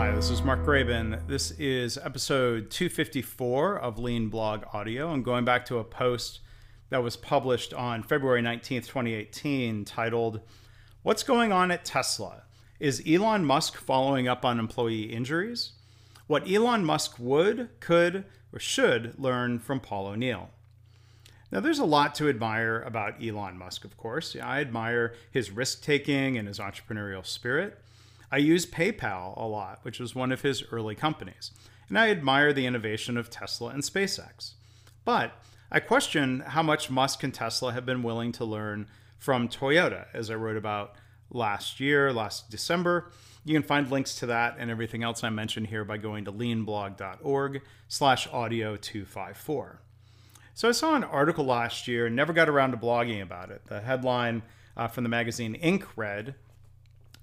Hi, this is Mark Graban. This is episode 254 of Lean Blog Audio. I'm going back to a post that was published on February 19th, 2018, titled, What's Going On at Tesla? Is Elon Musk following up on employee injuries? What Elon Musk would, could, or should learn from Paul O'Neill. Now, there's a lot to admire about Elon Musk, of course. I admire his risk taking and his entrepreneurial spirit. I use PayPal a lot, which was one of his early companies, and I admire the innovation of Tesla and SpaceX. But I question how much Musk and Tesla have been willing to learn from Toyota, as I wrote about last year, last December. You can find links to that and everything else I mentioned here by going to leanblog.org slash audio 254. So I saw an article last year and never got around to blogging about it. The headline uh, from the magazine Inc. read,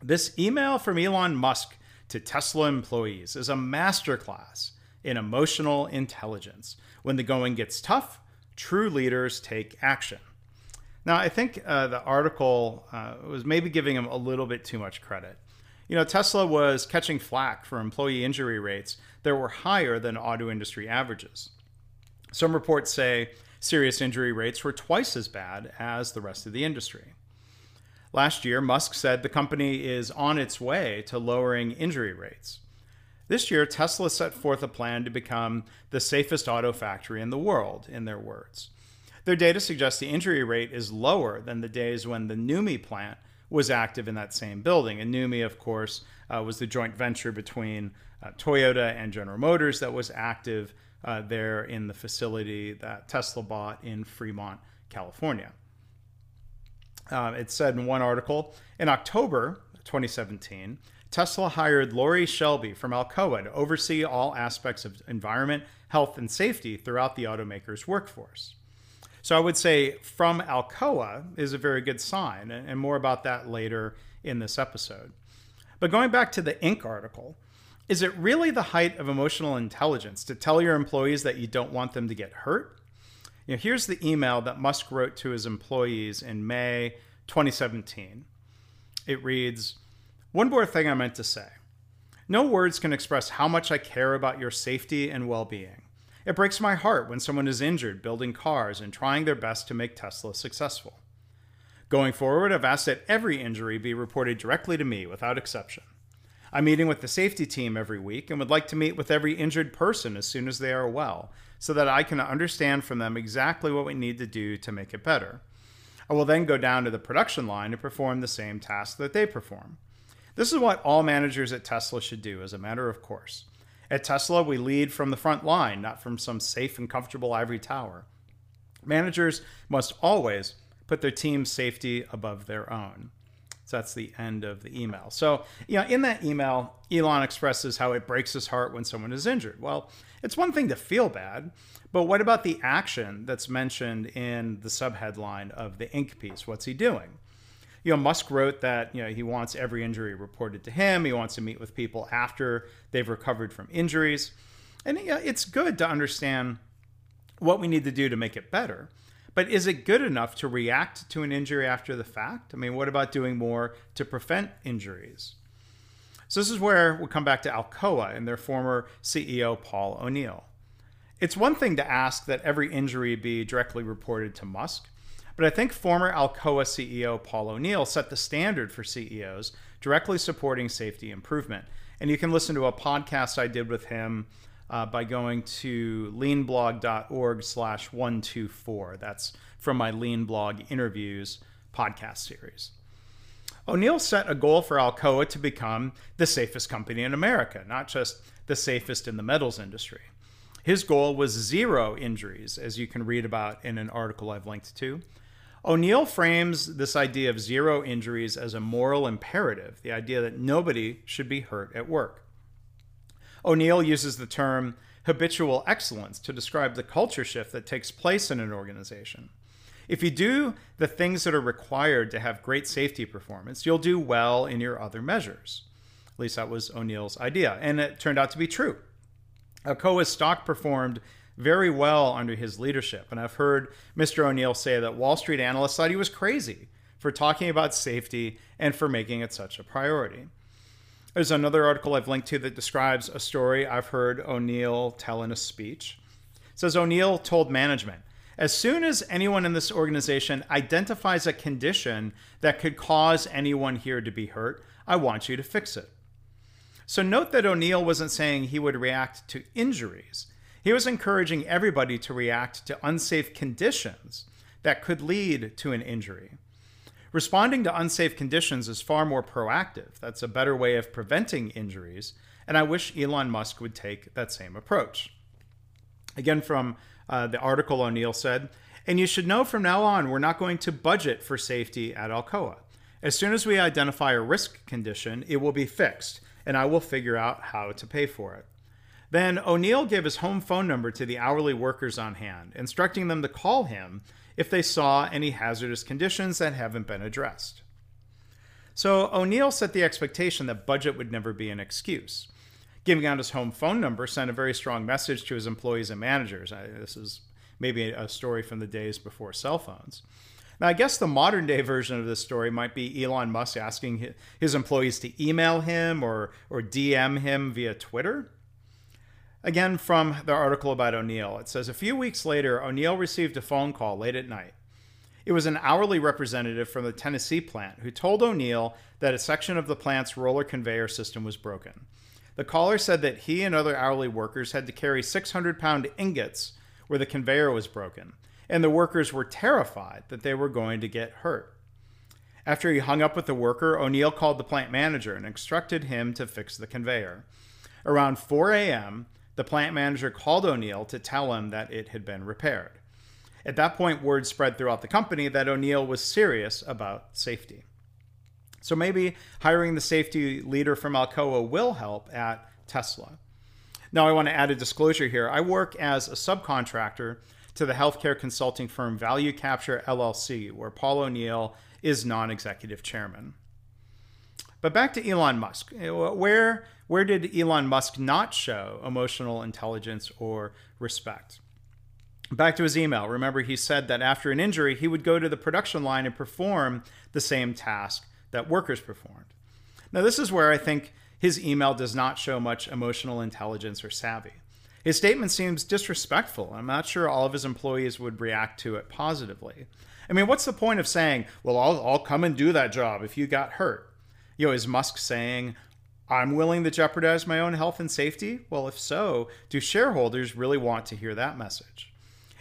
this email from Elon Musk to Tesla employees is a masterclass in emotional intelligence. When the going gets tough, true leaders take action. Now, I think uh, the article uh, was maybe giving him a little bit too much credit. You know, Tesla was catching flack for employee injury rates that were higher than auto industry averages. Some reports say serious injury rates were twice as bad as the rest of the industry. Last year, Musk said the company is on its way to lowering injury rates. This year, Tesla set forth a plan to become the safest auto factory in the world, in their words. Their data suggests the injury rate is lower than the days when the NUMMI plant was active in that same building. And NUMMI, of course, uh, was the joint venture between uh, Toyota and General Motors that was active uh, there in the facility that Tesla bought in Fremont, California. Uh, it said in one article in October 2017, Tesla hired Laurie Shelby from Alcoa to oversee all aspects of environment, health, and safety throughout the automaker's workforce. So I would say from Alcoa is a very good sign, and more about that later in this episode. But going back to the Inc. article, is it really the height of emotional intelligence to tell your employees that you don't want them to get hurt? You know, here's the email that Musk wrote to his employees in May 2017. It reads One more thing I meant to say. No words can express how much I care about your safety and well being. It breaks my heart when someone is injured building cars and trying their best to make Tesla successful. Going forward, I've asked that every injury be reported directly to me without exception. I'm meeting with the safety team every week and would like to meet with every injured person as soon as they are well so that I can understand from them exactly what we need to do to make it better. I will then go down to the production line to perform the same task that they perform. This is what all managers at Tesla should do as a matter of course. At Tesla, we lead from the front line, not from some safe and comfortable ivory tower. Managers must always put their team's safety above their own. So that's the end of the email. So, you know, in that email, Elon expresses how it breaks his heart when someone is injured. Well, it's one thing to feel bad, but what about the action that's mentioned in the subheadline of the Inc. piece? What's he doing? You know, Musk wrote that you know he wants every injury reported to him. He wants to meet with people after they've recovered from injuries, and you know, it's good to understand what we need to do to make it better. But is it good enough to react to an injury after the fact? I mean, what about doing more to prevent injuries? So, this is where we'll come back to Alcoa and their former CEO, Paul O'Neill. It's one thing to ask that every injury be directly reported to Musk, but I think former Alcoa CEO Paul O'Neill set the standard for CEOs directly supporting safety improvement. And you can listen to a podcast I did with him uh, by going to leanblog.org slash 124. That's from my Lean Blog interviews podcast series. O'Neill set a goal for Alcoa to become the safest company in America, not just the safest in the metals industry. His goal was zero injuries, as you can read about in an article I've linked to. O'Neill frames this idea of zero injuries as a moral imperative, the idea that nobody should be hurt at work. O'Neill uses the term habitual excellence to describe the culture shift that takes place in an organization. If you do the things that are required to have great safety performance, you'll do well in your other measures. At least that was O'Neill's idea, and it turned out to be true. Alcoa's stock performed very well under his leadership, and I've heard Mr. O'Neill say that Wall Street analysts thought he was crazy for talking about safety and for making it such a priority. There's another article I've linked to that describes a story I've heard O'Neill tell in a speech. It says O'Neill told management, as soon as anyone in this organization identifies a condition that could cause anyone here to be hurt, I want you to fix it. So note that O'Neill wasn't saying he would react to injuries. He was encouraging everybody to react to unsafe conditions that could lead to an injury. Responding to unsafe conditions is far more proactive. That's a better way of preventing injuries, and I wish Elon Musk would take that same approach. Again, from uh, the article O'Neill said, and you should know from now on, we're not going to budget for safety at Alcoa. As soon as we identify a risk condition, it will be fixed, and I will figure out how to pay for it. Then O'Neill gave his home phone number to the hourly workers on hand, instructing them to call him if they saw any hazardous conditions that haven't been addressed. So O'Neill set the expectation that budget would never be an excuse. Giving out his home phone number sent a very strong message to his employees and managers. This is maybe a story from the days before cell phones. Now, I guess the modern day version of this story might be Elon Musk asking his employees to email him or, or DM him via Twitter. Again, from the article about O'Neill, it says a few weeks later, O'Neill received a phone call late at night. It was an hourly representative from the Tennessee plant who told O'Neill that a section of the plant's roller conveyor system was broken. The caller said that he and other hourly workers had to carry 600 pound ingots where the conveyor was broken, and the workers were terrified that they were going to get hurt. After he hung up with the worker, O'Neill called the plant manager and instructed him to fix the conveyor. Around 4 a.m., the plant manager called O'Neill to tell him that it had been repaired. At that point, word spread throughout the company that O'Neill was serious about safety. So maybe hiring the safety leader from Alcoa will help at Tesla. Now, I want to add a disclosure here. I work as a subcontractor to the healthcare consulting firm Value Capture LLC, where Paul O'Neill is non executive chairman. But back to Elon Musk. Eh, where where did Elon Musk not show emotional intelligence or respect? Back to his email. Remember, he said that after an injury, he would go to the production line and perform the same task that workers performed. Now, this is where I think his email does not show much emotional intelligence or savvy. His statement seems disrespectful. I'm not sure all of his employees would react to it positively. I mean, what's the point of saying, well, I'll, I'll come and do that job if you got hurt? You know, is Musk saying, I'm willing to jeopardize my own health and safety? Well, if so, do shareholders really want to hear that message?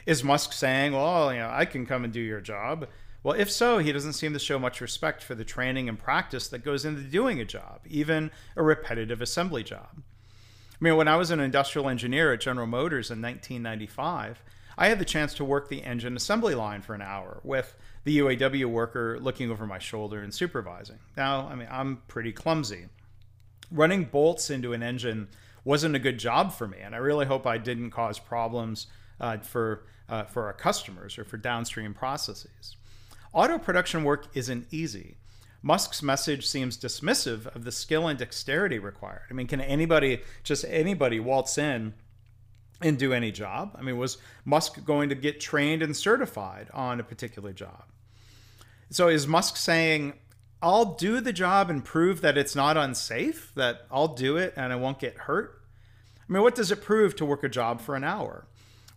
Is Musk saying, well, you know, I can come and do your job? Well, if so, he doesn't seem to show much respect for the training and practice that goes into doing a job, even a repetitive assembly job. I mean, when I was an industrial engineer at General Motors in 1995, I had the chance to work the engine assembly line for an hour with the UAW worker looking over my shoulder and supervising. Now, I mean, I'm pretty clumsy running bolts into an engine wasn't a good job for me, and I really hope I didn't cause problems uh, for uh, for our customers or for downstream processes. Auto production work isn't easy. Musk's message seems dismissive of the skill and dexterity required. I mean, can anybody, just anybody, waltz in and do any job? I mean, was Musk going to get trained and certified on a particular job? So is Musk saying, I'll do the job and prove that it's not unsafe, that I'll do it and I won't get hurt. I mean, what does it prove to work a job for an hour?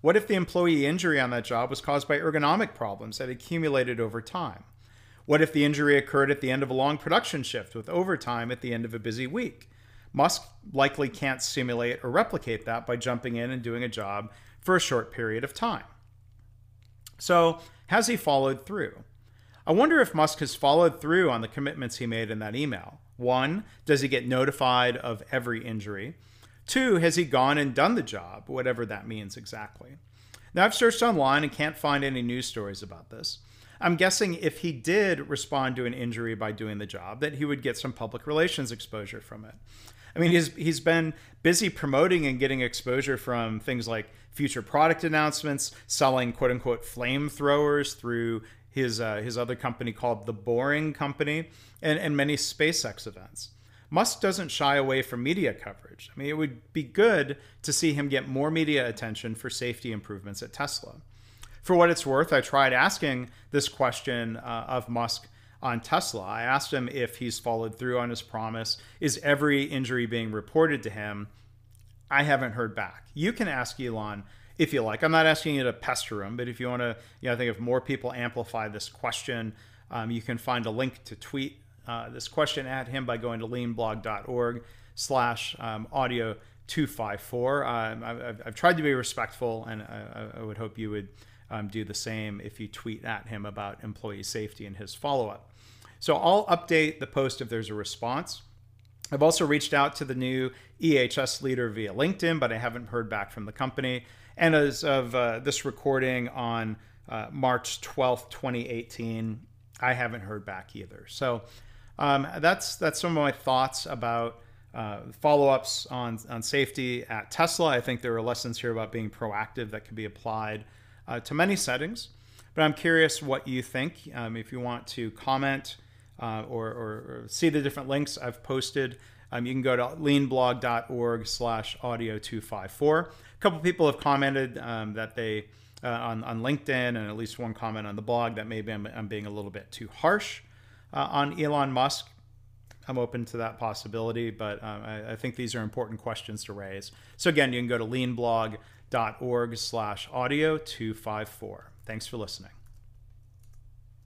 What if the employee injury on that job was caused by ergonomic problems that accumulated over time? What if the injury occurred at the end of a long production shift with overtime at the end of a busy week? Musk likely can't simulate or replicate that by jumping in and doing a job for a short period of time. So, has he followed through? I wonder if Musk has followed through on the commitments he made in that email. One, does he get notified of every injury? Two, has he gone and done the job, whatever that means exactly? Now, I've searched online and can't find any news stories about this. I'm guessing if he did respond to an injury by doing the job, that he would get some public relations exposure from it. I mean, he's he's been busy promoting and getting exposure from things like future product announcements, selling quote unquote flamethrowers through his uh, his other company called the Boring Company, and, and many SpaceX events. Musk doesn't shy away from media coverage. I mean, it would be good to see him get more media attention for safety improvements at Tesla. For what it's worth, I tried asking this question uh, of Musk on Tesla. I asked him if he's followed through on his promise. Is every injury being reported to him? I haven't heard back. You can ask Elon if you like. I'm not asking you to pester him, but if you want to, you know, I think if more people amplify this question, um, you can find a link to tweet uh, this question at him by going to leanblog.org slash um, audio 254. Um, I've, I've, tried to be respectful, and I, I would hope you would um, do the same if you tweet at him about employee safety and his follow up. So I'll update the post if there's a response. I've also reached out to the new EHS leader via LinkedIn, but I haven't heard back from the company. And as of uh, this recording on uh, March 12th, 2018, I haven't heard back either. So um, that's that's some of my thoughts about uh, follow-ups on on safety at Tesla. I think there are lessons here about being proactive that can be applied uh, to many settings. But I'm curious what you think. Um, if you want to comment uh, or, or, or, see the different links I've posted, um, you can go to leanblog.org slash audio 254. A couple people have commented um, that they, uh, on, on LinkedIn, and at least one comment on the blog, that maybe I'm, I'm being a little bit too harsh uh, on Elon Musk. I'm open to that possibility, but um, I, I, think these are important questions to raise. So again, you can go to leanblog.org slash audio 254. Thanks for listening.